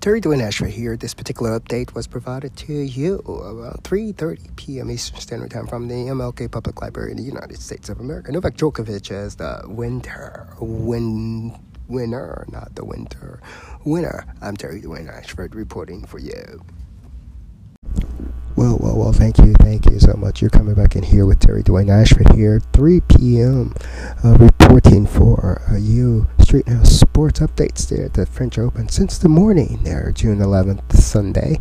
Terry Dwayne Ashford here. This particular update was provided to you around 3.30 p.m. Eastern Standard Time from the MLK Public Library in the United States of America. Novak Djokovic as the winter win, winner, not the winter winner. I'm Terry Dwayne Ashford reporting for you. Well, well, well, thank you, thank you so much. You're coming back in here with Terry Dwayne Ashford here, 3 p.m., uh, reporting for you Street Now Sports updates there at the French Open since the morning there, June 11th, Sunday,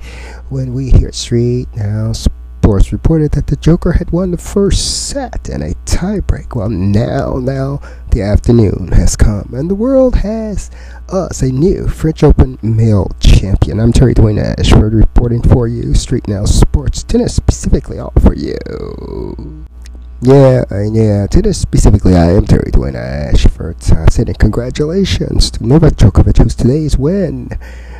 when we here at Street Now Sports reported that the Joker had won the first set in a tiebreak. Well, now, now, the afternoon has come, and the world has us a new French Open male champion. I'm Terry Dwayne Ashford reporting for you, Street Now Sports Tennis, specifically all for you. Yeah, yeah, tennis specifically, I am Terry Dwayne Ashford. Uh, saying congratulations to Novak Djokovic, whose today's win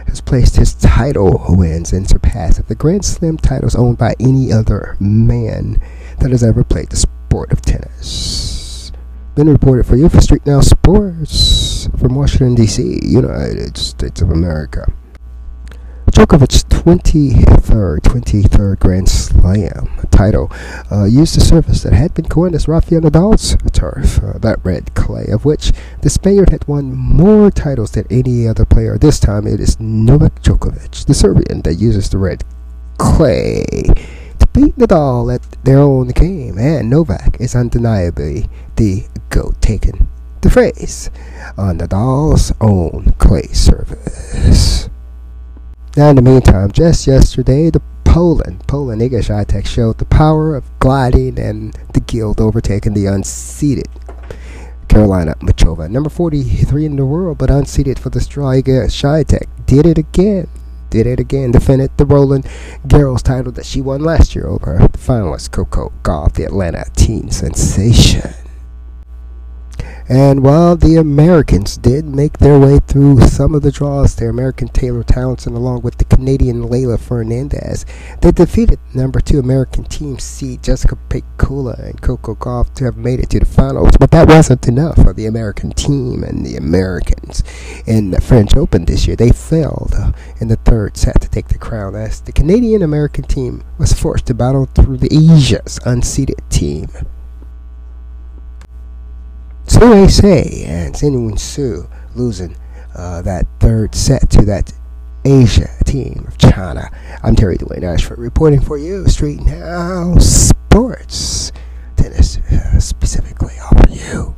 has placed his title wins and surpassed the Grand Slam titles owned by any other man that has ever played the sport of tennis been reported for you for Street Now Sports from Washington, D.C., United States of America. Djokovic's 23rd, 23rd Grand Slam title uh, used a surface that had been coined as Rafael Nadal's turf, uh, that red clay, of which the Spaniard had won more titles than any other player. This time it is Novak Djokovic, the Serbian, that uses the red clay to beat Nadal at their own game, and Novak is undeniably the GOAT taking the phrase on Nadal's own clay surface. Now, in the meantime, just yesterday, the Poland, Poland Swiatek showed the power of gliding and the guild overtaking the unseeded Carolina Muchova. Number 43 in the world, but unseeded for the straw. Iga did it again did it again, defended the Roland Garros title that she won last year over the finalist Coco Gauff, the Atlanta teen sensation. And while the Americans did make their way through some of the draws, their American Taylor Townsend, along with the Canadian Leylah Fernandez, they defeated number two American team seed Jessica Pegula and Coco Gauff to have made it to the finals. But that wasn't enough for the American team and the Americans in the French Open this year. They failed in the third set to take the crown as the Canadian American team was forced to battle through the Asia's unseeded team. They say, and Sinuin Su losing uh, that third set to that Asia team of China. I'm Terry Dwayne Ashford reporting for you, Street Now Sports. Tennis uh, specifically all for you.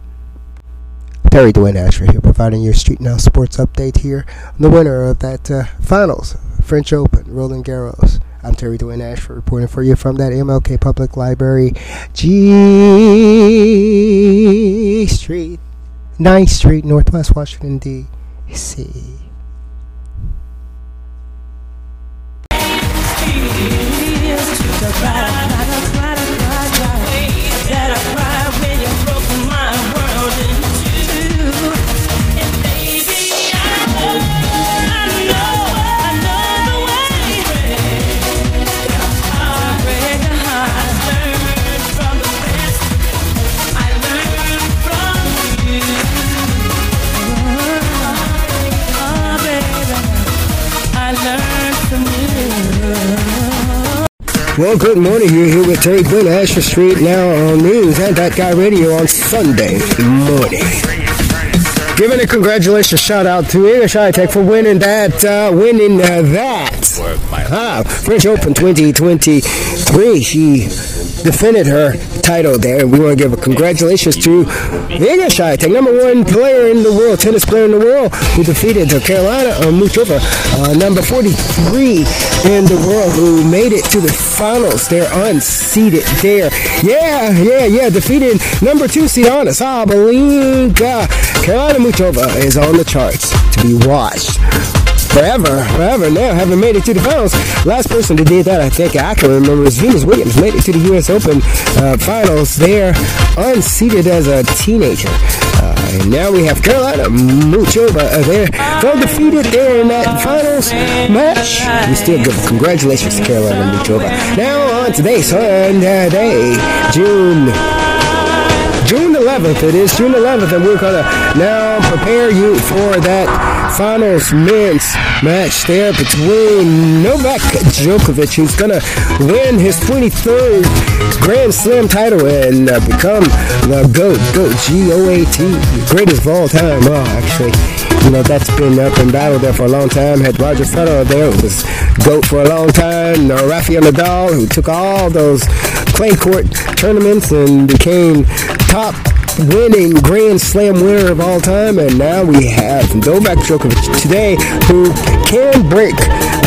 Terry Dwayne Ashford here providing your Street Now Sports update here. the winner of that uh, finals, French Open, Roland Garros. I'm Terry Dwayne Ashford reporting for you from that MLK Public Library, G Street, 9th Street, Northwest Washington, D.C. Well, good morning. You're here with Terry Dwayne Ashford Street, now on News and That Guy Radio on Sunday morning. Giving a congratulations shout out to Iga Swiatek for winning that, uh, winning uh, that uh, French Open 2023. She defended her title there. And we want to give a congratulations to Iga Swiatek, number one player in the world, tennis player in the world, who defeated Carolina uh, Muchova, uh, number 43 in the world, who made it to the finals. They're unseated there. Yeah, yeah, yeah, defeated number two seed Honest. Sabalenka. Carolina Muchova is on the charts to be watched forever, forever now, haven't made it to the finals. Last person to did that, I think I can remember, is Venus Williams. Made it to the U.S. Open uh, finals there, unseated as a teenager. Uh, and now we have Carolina Muchova uh, there, well defeated there in that finals match. We still give congratulations to Carolina Muchova. Now on today, Sunday, June. June 11th. It is June 11th, and we're gonna now prepare you for that finals men's match there between Novak Djokovic, who's gonna win his 23rd Grand Slam title and uh, become the GOAT, GOAT, G-O-A-T, greatest of all time. Well, actually, you know, that's been up in battle there for a long time. Had Roger Federer there, who was GOAT for a long time. Uh, Rafael Nadal, who took all those clay court tournaments and became top winning Grand Slam winner of all time, and now we have Novak Djokovic today, who can break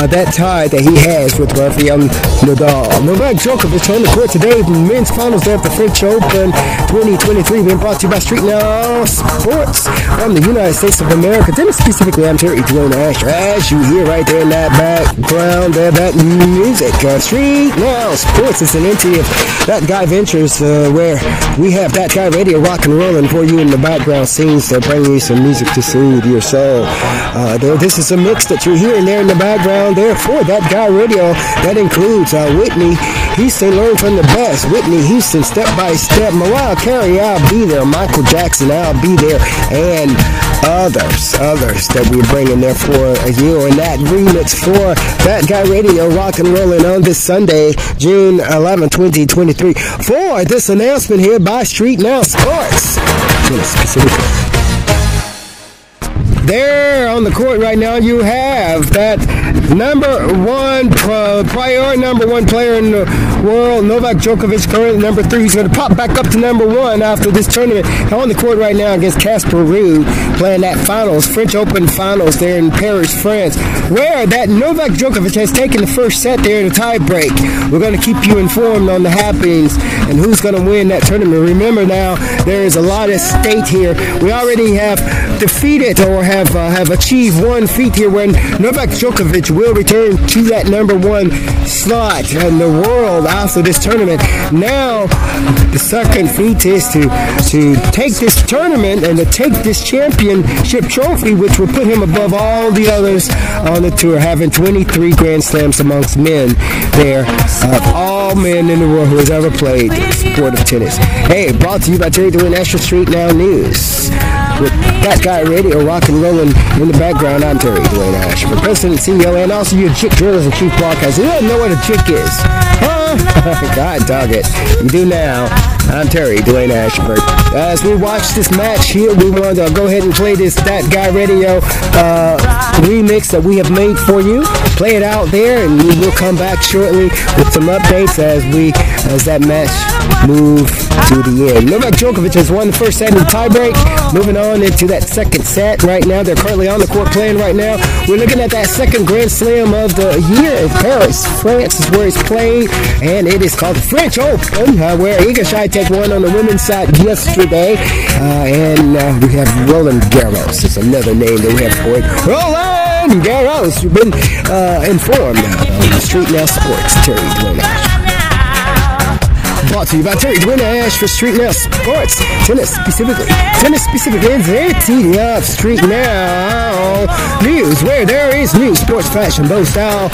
uh, that tie that he has with Rafael Nadal. Novak Djokovic on the court today, men's finals at the French Open 2023, being brought to you by Street Now Sports from the United States of America. Then specifically, I'm Terry Dwayne Asher. As you hear right there in that background, there, that music. Uh, Street Now Sports is an entity of That Guy Ventures, uh, where we have That Guy Radio Rock and rolling for you in the background scenes to bring you some music to soothe your soul. Uh, this is a mix that you're hearing there in the background there for that guy radio. That includes uh, Whitney Houston, Learn from the Best. Whitney Houston, Step by Step. Mariah Carey, I'll be there. Michael Jackson, I'll be there. And others, others that we're bringing there for you. And that remix for That Guy Radio Rock and Rolling on this Sunday, June 11, 2023. For this announcement here by Street Now Sports. There on the court right now, you have that number one prior number one player in the world, Novak Djokovic, currently number three. He's going to pop back up to number one after this tournament. On the court right now against Casper Ruud, playing that finals, French Open finals there in Paris, France, where that Novak Djokovic has taken the first set there in a tie break. We're going to keep you informed on the happenings and who's going to win that tournament. Remember now, there is a lot at stake here. We already have defeated or have uh, have achieved one feat here when Novak Djokovic will return to that number one slot in the world after this tournament. Now, the second feat is to to take this tournament and to take this championship trophy, which will put him above all the others on the tour, having 23 Grand Slams amongst men there of all men in the world who has ever played the sport of tennis. Hey, brought to you by Terry Dwayne National Street Now News with That Guy Radio rock and rolling in the background. I'm Terry Dwayne Ash, President, CEO, and also your Chick Drillers and Chief Broadcaster. You don't know what a chick is. Huh? God dog it. You do now. I'm Terry Dwayne Ashford. As we watch this match here, we want to go ahead and play this That Guy Radio uh, remix that we have made for you. Play it out there, and we will come back shortly with some updates as we as that match move to the end. Novak Djokovic has won the first set in the tiebreak. Moving on into that second set right now. They're currently on the court playing right now. We're looking at that second Grand Slam of the year in Paris, France is where he's played, and it is called the French Open, uh, where Iga Swiatek won on the women's side yesterday. Uh, and uh, we have Roland Garros is another name that we have for it. Roland Garros, you've been uh, informed on the Street Now Sports. Terry Dwayne Brought to you by Terry Dwayne Ash for Street Now Sports. Tennis specifically. Tennis specifically. It's of Street Now News, where there is news, sports, fashion, both style,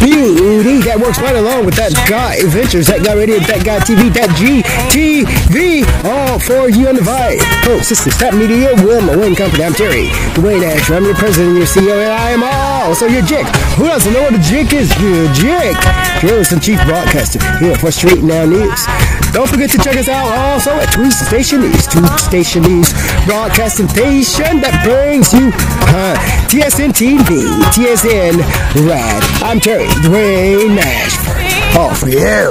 beauty. That works right along with that guy ventures, that guy radio, that guy TV, that GTV. All for you on the vibe. Oh, sister, Stop Media, Will Wayne Company. I'm Terry Dwayne Ash. I'm your president, your CEO, and I am also your Jick. Who doesn't know what a Jick is? Your Jick. Journalist and Chief Broadcaster here for Street Now News. Don't forget to check us out also at Tweet Station News, Tweet Station News Broadcasting Station that brings you uh, TSN TV, TSN Rad. I'm Terry Dwayne Nashford. All for you.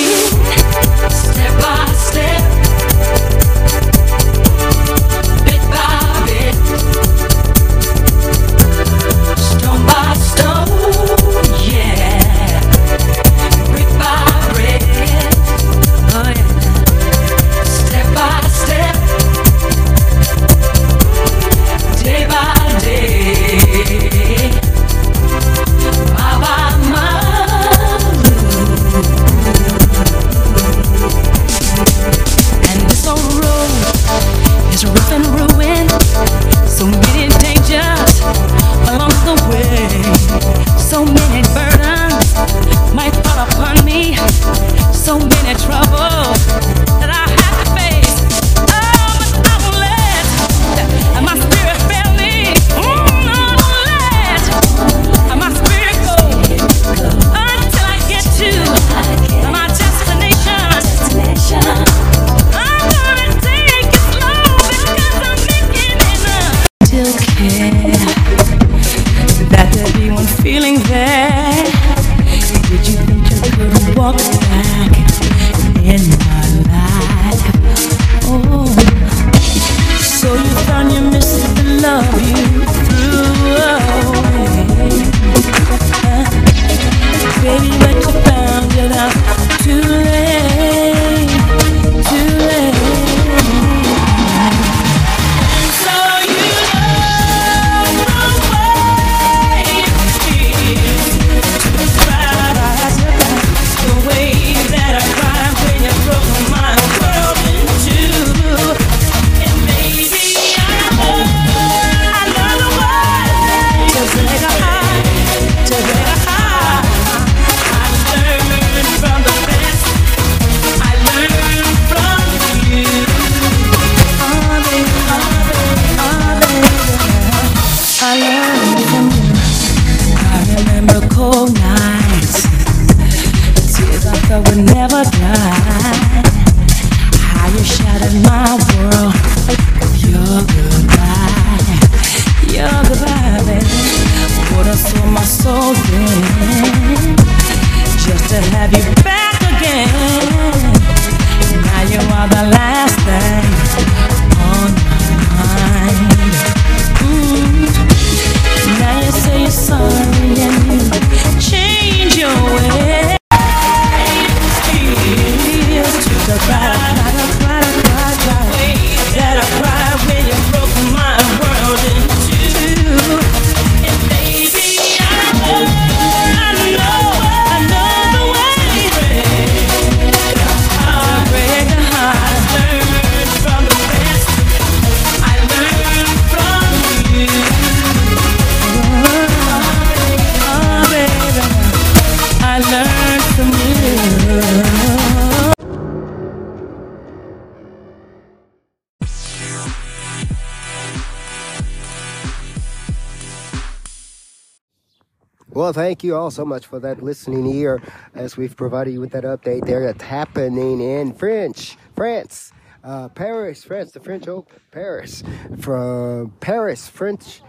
all so much for that listening ear as we've provided you with that update there that's happening in French, France, uh, Paris, France, the French Open, Paris, from Paris, French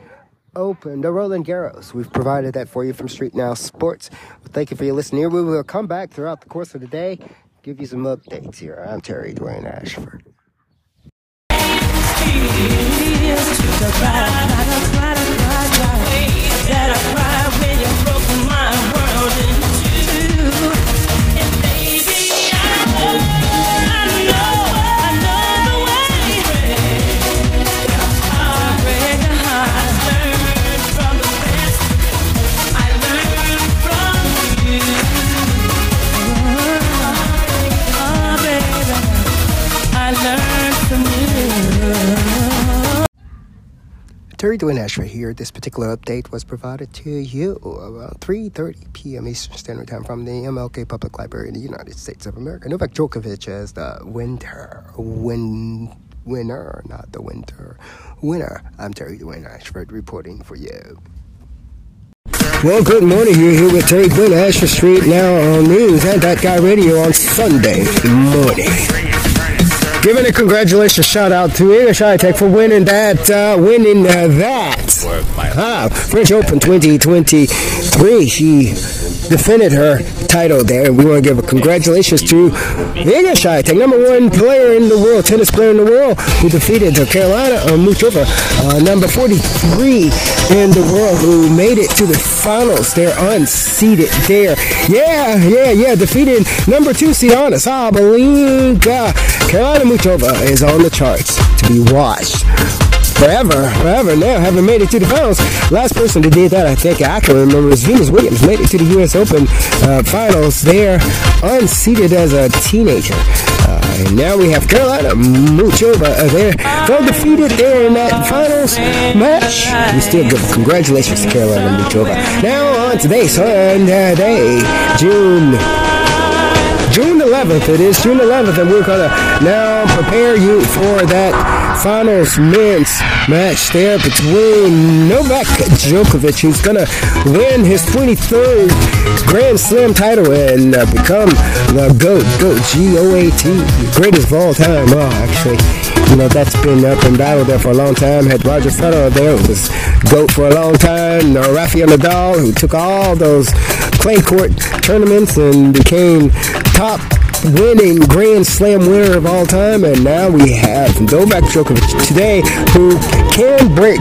Open, the Roland Garros. We've provided that for you from Street Now Sports. Well, thank you for your listening here. We will come back throughout the course of the day, give you some updates here. I'm Terry Dwayne Ashford that I cry Terry Dwayne Ashford here. This particular update was provided to you around 3.30 p.m. Eastern Standard Time from the MLK Public Library in the United States of America. Novak Djokovic as the winter win, winner, not the winter winner. I'm Terry Dwayne Ashford reporting for you. Well, good morning. You're here with Terry Dwayne Ashford Street now on news and that guy radio on Sunday morning. Giving a congratulations shout out to Iga Swiatek for winning that, uh, winning uh, that uh, French Open 2023. She defended her title there. And We want to give a congratulations to Iga Swiatek, number one player in the world, tennis player in the world, who defeated Carolina uh, Muchova, uh, number 43 in the world, who made it to the finals. They're unseated there. Yeah, yeah, yeah, defeated number two seed on Sabalenka. Carolina Muchova is on the charts to be watched forever, forever now, haven't made it to the finals. Last person that did that, I think I can remember, is Venus Williams. Made it to the U.S. Open uh, finals there, unseated as a teenager. Uh, and now we have Carolina Muchova there, fell defeated there in that finals match. We still give congratulations to Carolina Muchova. Now on today, Sunday, June. June 11th, it is June 11th, and we're gonna now prepare you for that finals men's match there between Novak Djokovic, who's to win his 23rd Grand Slam title and uh, become the GOAT, GOAT, G-O-A-T, greatest of all time. Oh, actually, you know, that's been up in battle there for a long time. Had Roger Federer there, who was GOAT for a long time. Uh, Rafael Nadal, who took all those clay court tournaments and became top winning Grand Slam winner of all time, and now we have Novak Djokovic today, who can break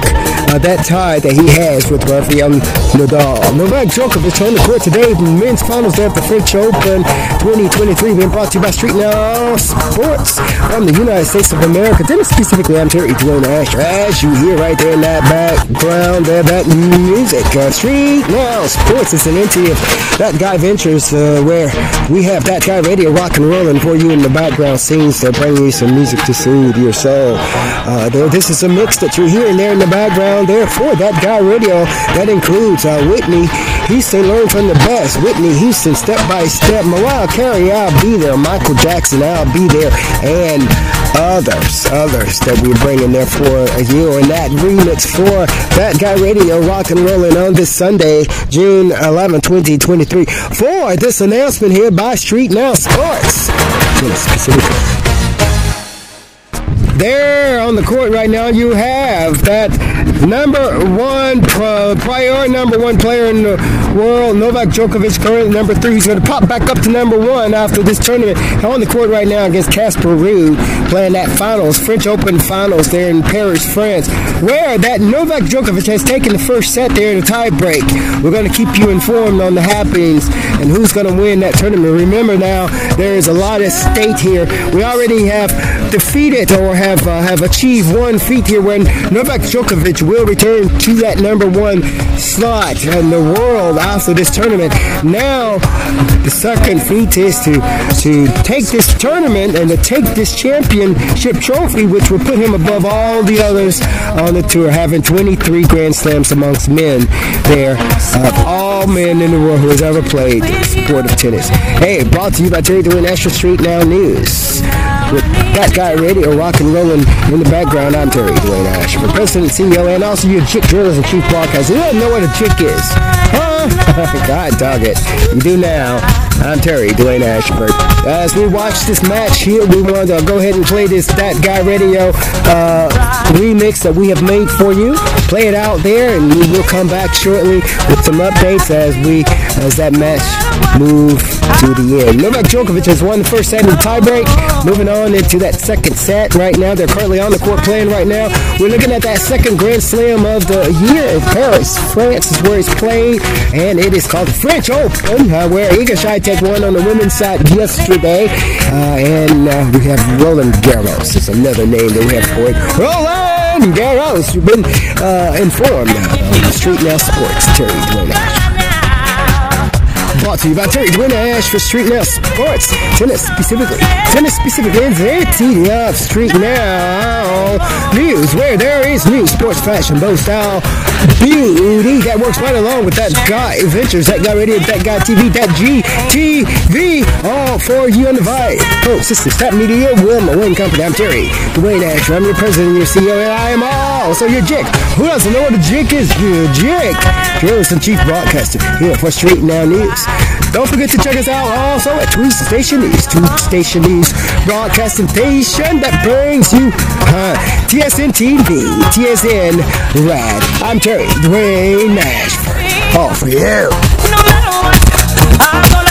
uh, that tie that he has with Rafael Nadal. Novak Djokovic on the court today, men's finals there at the French Open 2023, being brought to you by Street Now Sports from the United States of America. Then specifically, I'm Terry Dwayne Asher. As you hear right there in that background, there, that music. Uh, Street Now Sports is an entity of That Guy Ventures, uh, where we have That Guy Radio Rock and rolling for you in the background scenes that bring you some music to soothe your soul. Uh, this is a mix that you're hearing there in the background there for that guy radio. That includes uh, Whitney Houston, Learn from the Best. Whitney Houston, Step by Step. Mariah Carey, I'll be there. Michael Jackson, I'll be there. And others, others that we're bringing there for you. And that remix for That Guy Radio Rock and Rolling on this Sunday, June 11, 2023. For this announcement here by Street Now Sports. There on the court right now, you have that number one prior number one player in the world, Novak Djokovic, currently number three. He's going to pop back up to number one after this tournament. On the court right now against Casper Ruud, playing that finals, French Open finals there in Paris, France, where that Novak Djokovic has taken the first set there in a tie break. We're going to keep you informed on the happenings and who's going to win that tournament. Remember now, there is a lot at stake here. We already have defeated or have uh, have achieved one feat here when Novak Djokovic will return to that number one slot in the world after this tournament. Now, the second feat is to to take this tournament and to take this championship trophy, which will put him above all the others on the tour, having 23 Grand Slams amongst men there of all men in the world who has ever played the sport of tennis. Hey, brought to you by Terry Dwayne Astro Street Now News with That Guy Radio rock and rolling in the background. I'm Terry Dwayne Ash, for President, CEO, and also your chick journalist and chief broadcaster. You don't know what a chick is. Huh? God dog it. You do now. I'm Terry Dwayne Ashford. As we watch this match here, we want to go ahead and play this That Guy Radio uh, remix that we have made for you. Play it out there, and we will come back shortly with some updates as we as that match move to the end. Novak Djokovic has won the first set in the tiebreak. Moving on into that second set right now. They're currently on the court playing right now. We're looking at that second Grand Slam of the year in Paris, France is where it's played, and it is called the French Open, uh, where Iga Swiatek one on the women's side yesterday. Uh, and uh, we have Roland Garros. It's another name that we have for it. Roland Garros. You've been uh, informed on the Street Now Sports. Terry Dwayne brought to you by Terry Dwayne Ash for Street Now Sports. Tennis specifically. Tennis specifically. It's of Street Now News, where there is news, sports, fashion, bow style, beauty. That works right along with that guy ventures, that guy radio, that guy TV, that GTV. All for you on the vibe. Oh, sister, stop media, Will Wayne Company. I'm Terry Dwayne Ash. I'm your president, your CEO, and I am all also your Jick. Who doesn't know what a Jick is? Your Jick. Journalist and chief broadcaster here for Street Now News. Don't forget to check us out also at Tweet Station News. Tweet Station News broadcasting station that brings you uh, TSN TV, TSN Rad. I'm Terry Dwayne Nashford. All for you. No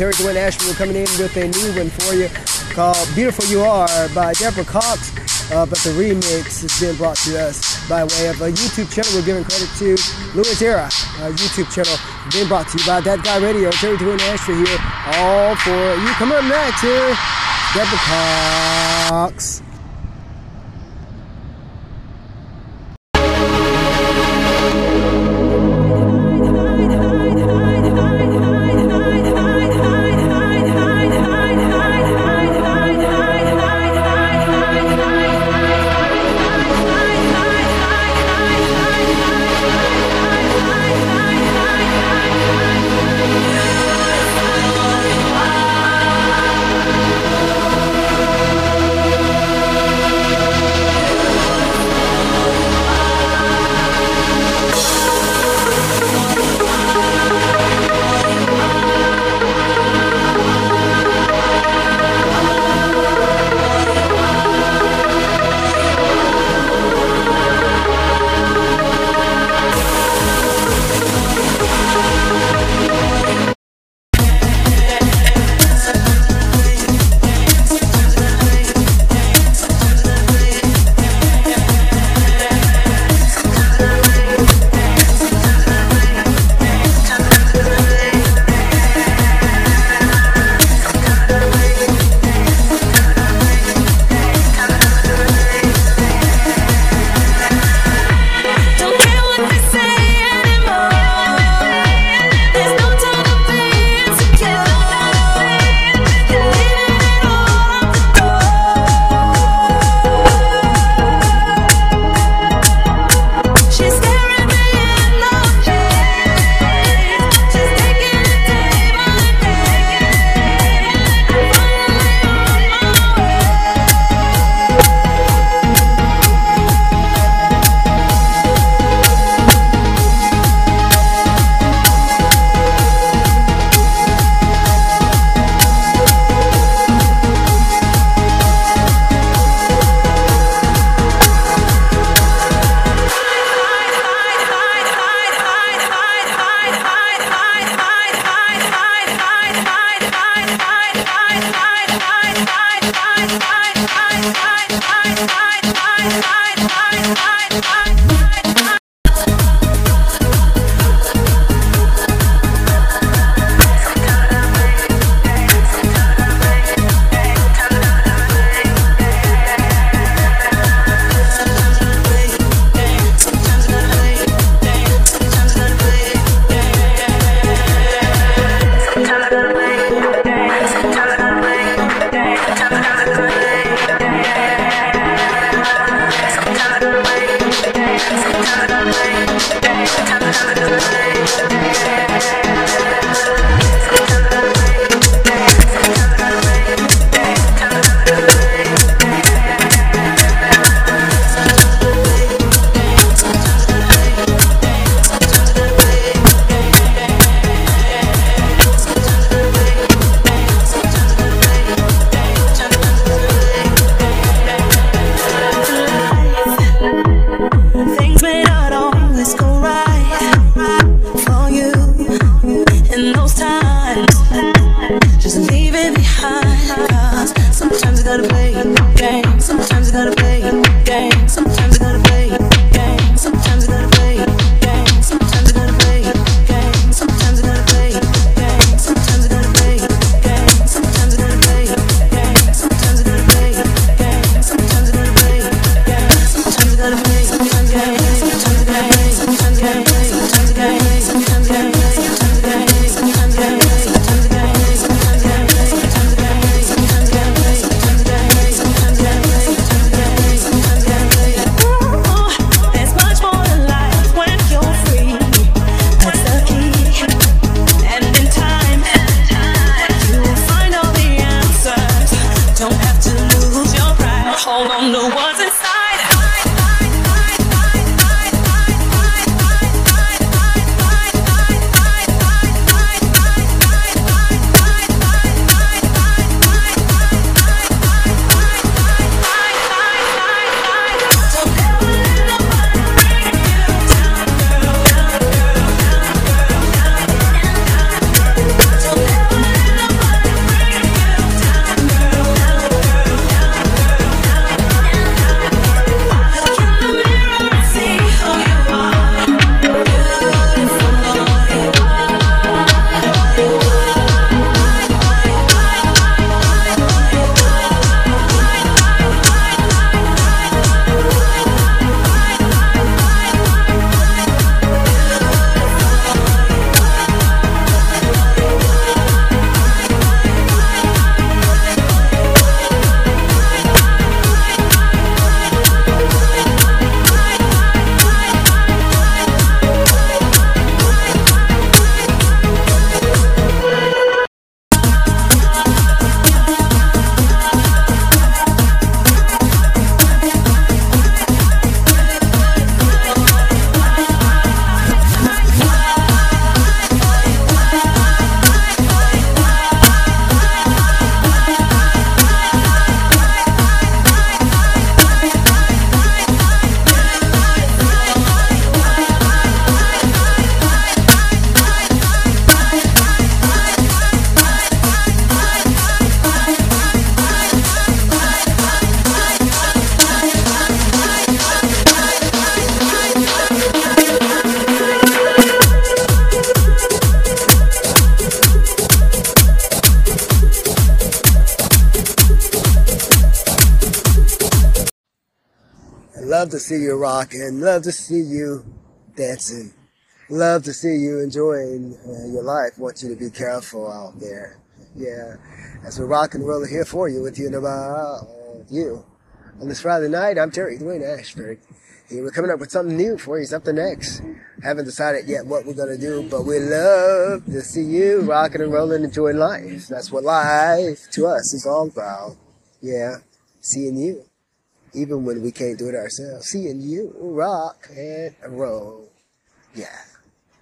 Terry Dwayne Ashford, coming in with a new one for you called Beautiful You Are by Deborah Cox. Uh, but the remix has been brought to us by way of a YouTube channel. We're giving credit to Louis Era, YouTube channel, being brought to you by That Guy Radio. Terry Dwayne Ashford here, all for you. Come up next here, Deborah Cox. Love to see you rocking. Love to see you dancing. Love to see you enjoying uh, your life. Want you to be careful out there. Yeah. As we're rocking, we're here for you with you about you. On this Friday night, I'm Terry Dwayne Ashford. Here we're coming up with something new for you, something next. Haven't decided yet what we're gonna do, but we love to see you rocking and rolling, enjoying life. That's what life to us is all about. Yeah, seeing you even when we can't do it ourselves. Seeing you rock and roll. Yeah.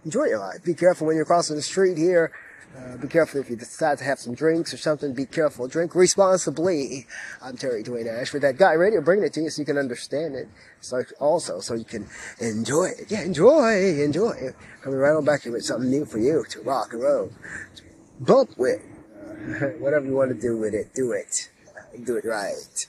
Enjoy your life. Be careful when you're crossing the street here. Uh, be careful if you decide to have some drinks or something. Be careful. Drink responsibly. I'm Terry Dwayne Ashford, that guy radio, bringing it to you so you can understand it. So also, so you can enjoy it. Yeah, enjoy, enjoy. Coming right on back here with something new for you to rock and roll. Bump with. Uh, whatever you want to do with it, do it. Do it right.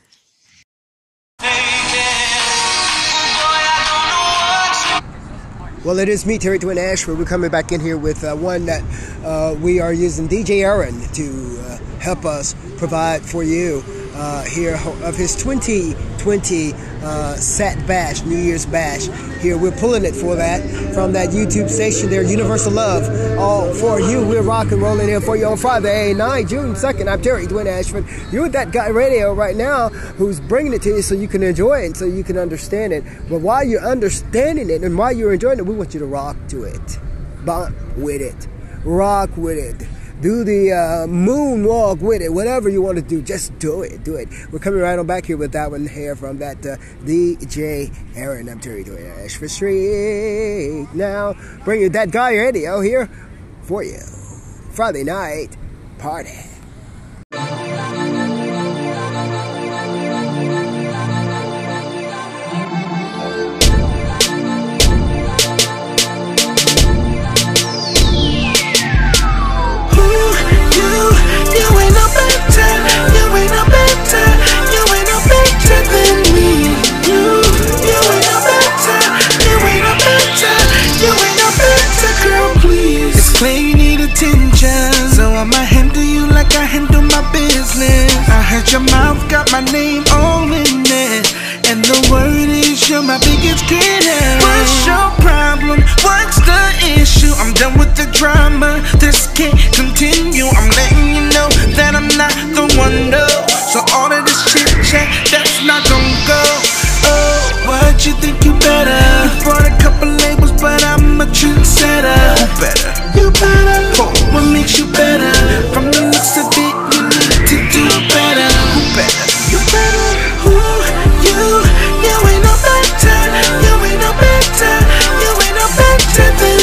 Well, it is me, Terry Dwayne Ashford. We're coming back in here with uh, one that uh, we are using DJ Aaron to uh, help us provide for you uh, here of his 2020 uh, Sat Bash, New Year's Bash. Here we're pulling it for that from that YouTube station there, Universal Love. All for you. We're rock and rolling here for you on Friday night, June 2nd. I'm Terry Dwayne Ashford. You're with that guy radio right now who's bringing it to you so you can enjoy it and so you can understand it. But while you're understanding it and while you're enjoying it, we want you to rock to it. Bump with it. Rock with it do the uh, moonwalk with it, whatever you want to do, just do it, do it. We're coming right on back here with that one here from that uh, DJ Aaron. I'm Terry Dwayne Ashford Street. Now, bring you that guy radio here for you. Friday night party. Business. I heard your mouth got my name all in it. And the word is you're my biggest critic. What's your problem? What's the issue? I'm done with the drama. This can't continue. I'm letting you know that I'm not the one, no. So all of this chit chat, that's not gonna go. Oh, what you think you better? You brought a couple labels, but I'm a trendsetter. Who better. You better. Oh, what makes you better? From the looks of it, you need to do better. Who better? You better. Who? You? You ain't no better. You ain't no better. You ain't no better than.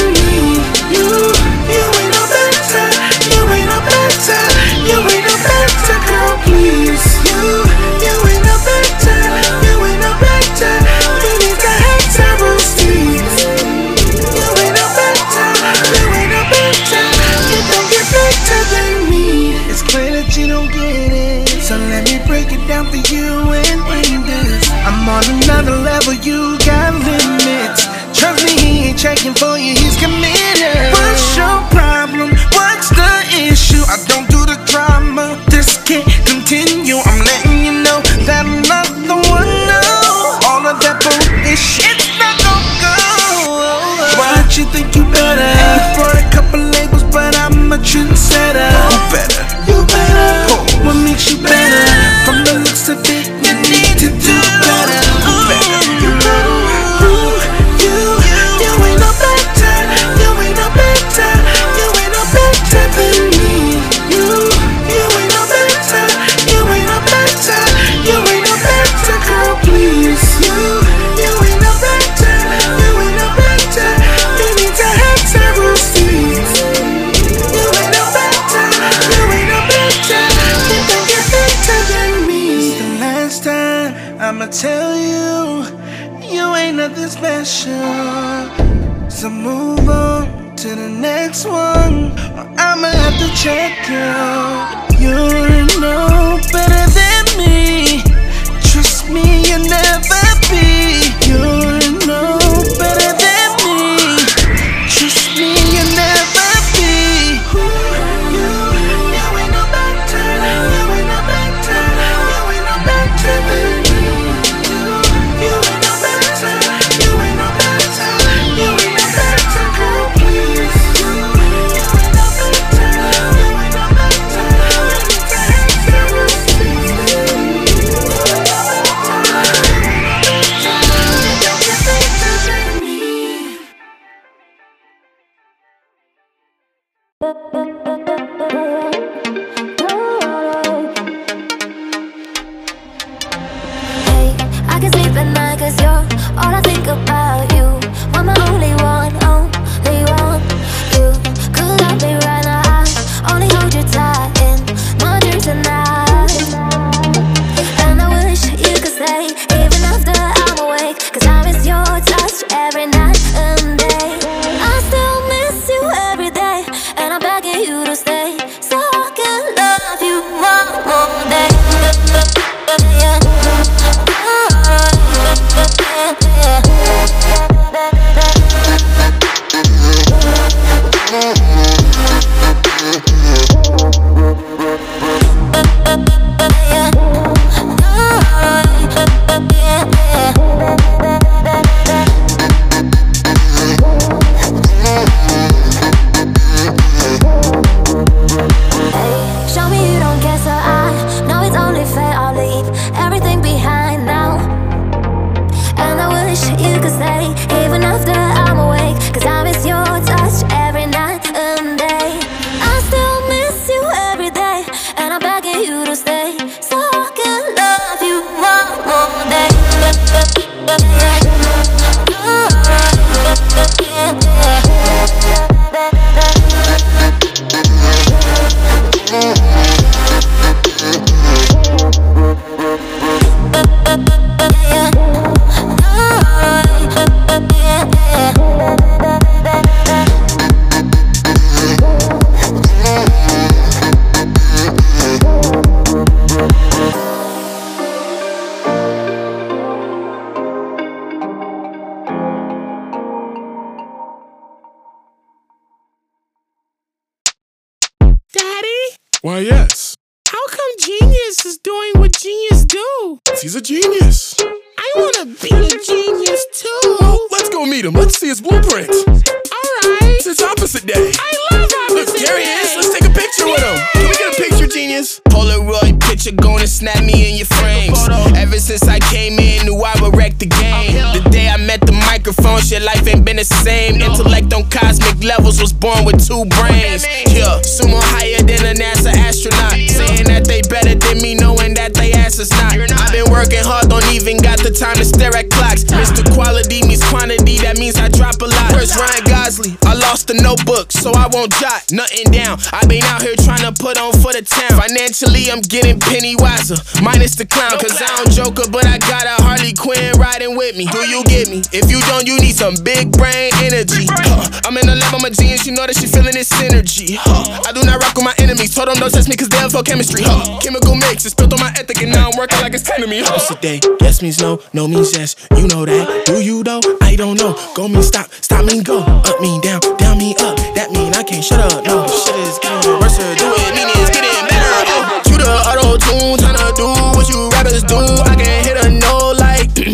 Alright. It's opposite day. I love Look, opposite there he is. Let's take a picture with him. Can we get a picture, genius? Polaroid picture gonna snap me in your frames. Ever since I came in, knew I would wreck the game. The day I met the microphone, shit, life ain't been the same. Intellect on cosmic levels, was born with two brains. Yeah, sumo higher than a NASA astronaut. Saying that they better than me, knowing that they ass is not. I've been working hard, don't even got the time to stare at clocks. Mr. Quality means quantity, that means I drop a lot. First Ryan Gosling, I lost the notebook, so I won't jot nothing down. I've been out here trying to put on for the town. Financially, I'm getting penny wiser, minus the clown. Cause I don't joker, but I got a Harley Quinn riding with me. Do you get me? If you don't, you need some big brain energy. Huh. I'm in the lab, I'm a genius, you know that she feeling this synergy. Huh. I do not rock with my enemies, told them don't test me cause they have for chemistry. Huh. Chemical mix, it's built on my ethic, and now I'm working like it's 10 to me. Huh. What's the day? Yes means no, no means yes. You know that. Do you though? I don't know. Go mean stop, stop mean go. Up mean down, down mean up. That mean I can't shut up. No, shit is getting worse. Do it, mean it's getting better. Oh, you the auto tune, tryna do what you rappers do. I can hit a note like.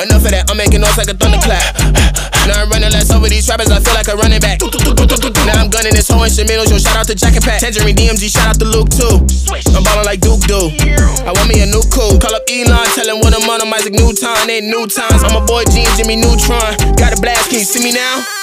Enough of that, I'm making noise like a thunderclap. Now I'm running less over these rappers, I feel like a running back. Now I'm gunning this whole instrumental, yo, shout out to Jack and. Tangerine DMG, shout out to Luke too. I'm ballin' like Duke do. I want me a new cool. Call up Elon, tell him what I'm on, I'm Isaac Newton. Ain't new times, I'm a boy G and Jimmy Neutron. Got a blast, can you see me now?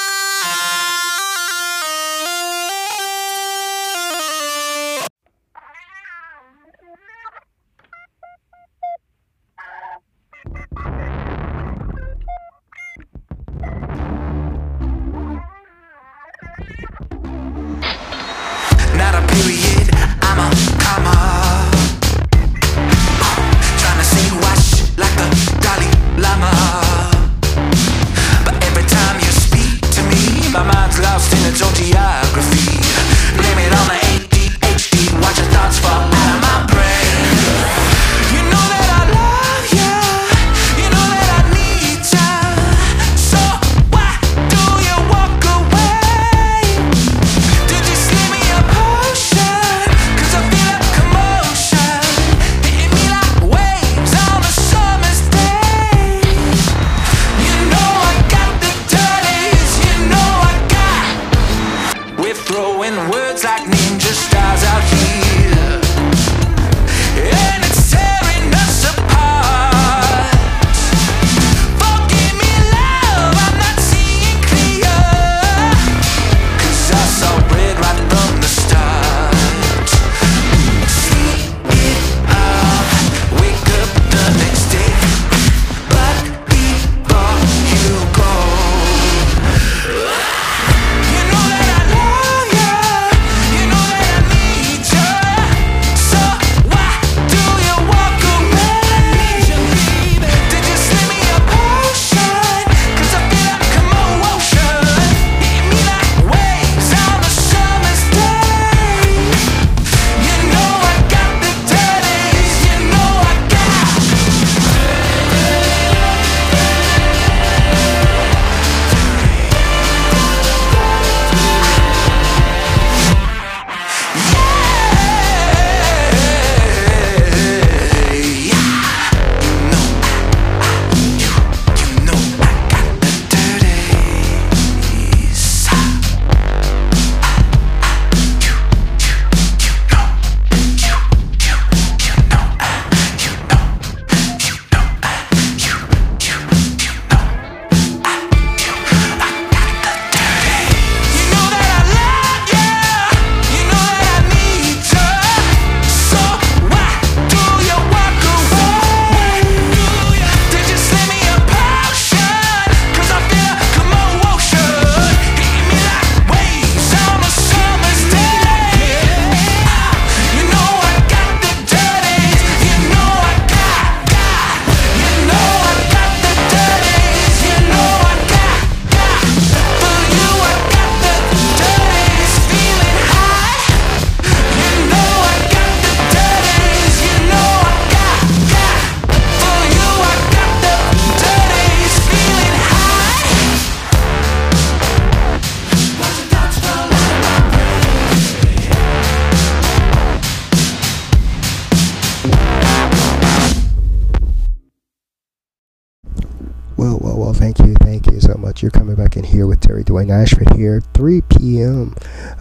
Dwayne Ashford here, 3 p.m.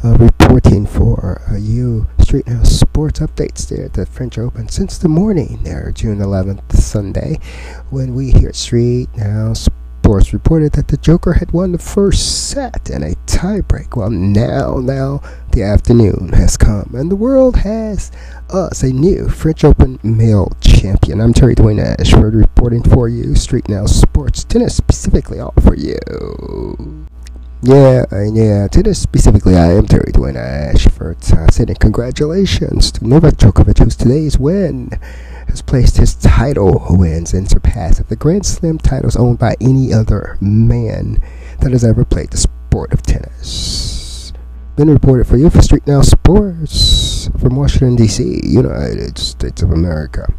Uh, reporting for uh, you Street House Sports updates there at the French Open since the morning there, June 11th, Sunday, when we here Street Now Sports reported that the Joker had won the first set in a tiebreak. Well, now, now the afternoon has come, and the world has us a new French Open male champion. I'm Terry Dwayne Ashford reporting for you, Street Now Sports Tennis, specifically all for you. Yeah, yeah, tennis specifically, I am Terry Dwayne Ashford. Uh, sending congratulations to Novak Djokovic, whose today's win has placed his title wins and surpassed the Grand Slam titles owned by any other man that has ever played the sport of tennis. Been reported for you for Street Now Sports from Washington, D.C., United States of America.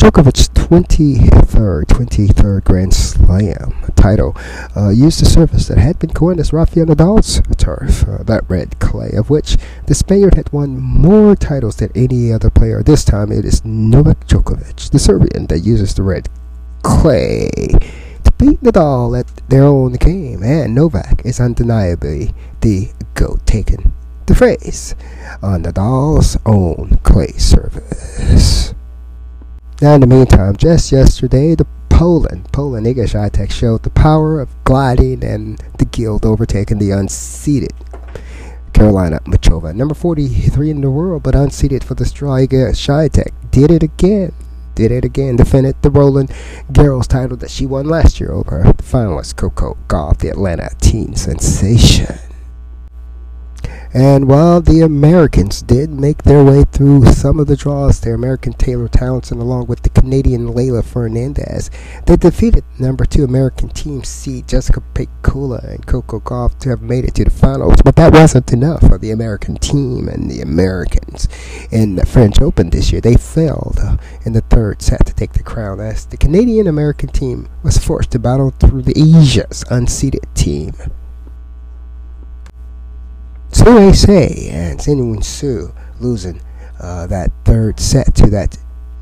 Djokovic's 23rd, 23rd Grand Slam title uh, used a surface that had been coined as Rafael Nadal's turf, uh, that red clay, of which the Spaniard had won more titles than any other player. This time it is Novak Djokovic, the Serbian, that uses the red clay to beat Nadal at their own game, and Novak is undeniably the GOAT taking the phrase on Nadal's own clay surface. Now, in the meantime, just yesterday, the Poland, Poland Iga Swiatek showed the power of gliding and the guild overtaking the unseeded Karolina Muchova. Number 43 in the world, but unseeded for the straw. Iga Swiatek did it again. Did it again. Defended the Roland Garros title that she won last year over the finalist Coco Gauff, the Atlanta teen sensation. And while the Americans did make their way through some of the draws, their American Taylor Townsend, along with the Canadian Leylah Fernandez, they defeated number two American team seed Jessica Pegula and Coco Gauff to have made it to the finals. But that wasn't enough for the American team and the Americans in the French Open this year. They failed in the third set to take the crown as the Canadian American team was forced to battle through the Asia's unseeded team. They say, and Sinuin Su losing uh, that third set to that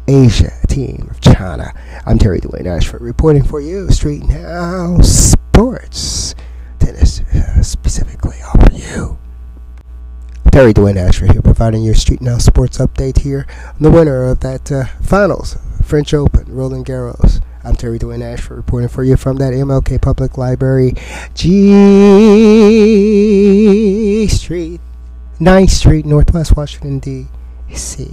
Asia team of China. I'm Terry Dwayne Ashford reporting for you, Street Now Sports. Tennis uh, specifically all for you. Terry Dwayne Ashford here providing your Street Now Sports update here. The winner of that uh, finals, French Open, Roland Garros. I'm Terry Dwayne Ashford reporting for you from that MLK Public Library, G Street, 9th Street, Northwest Washington, D.C.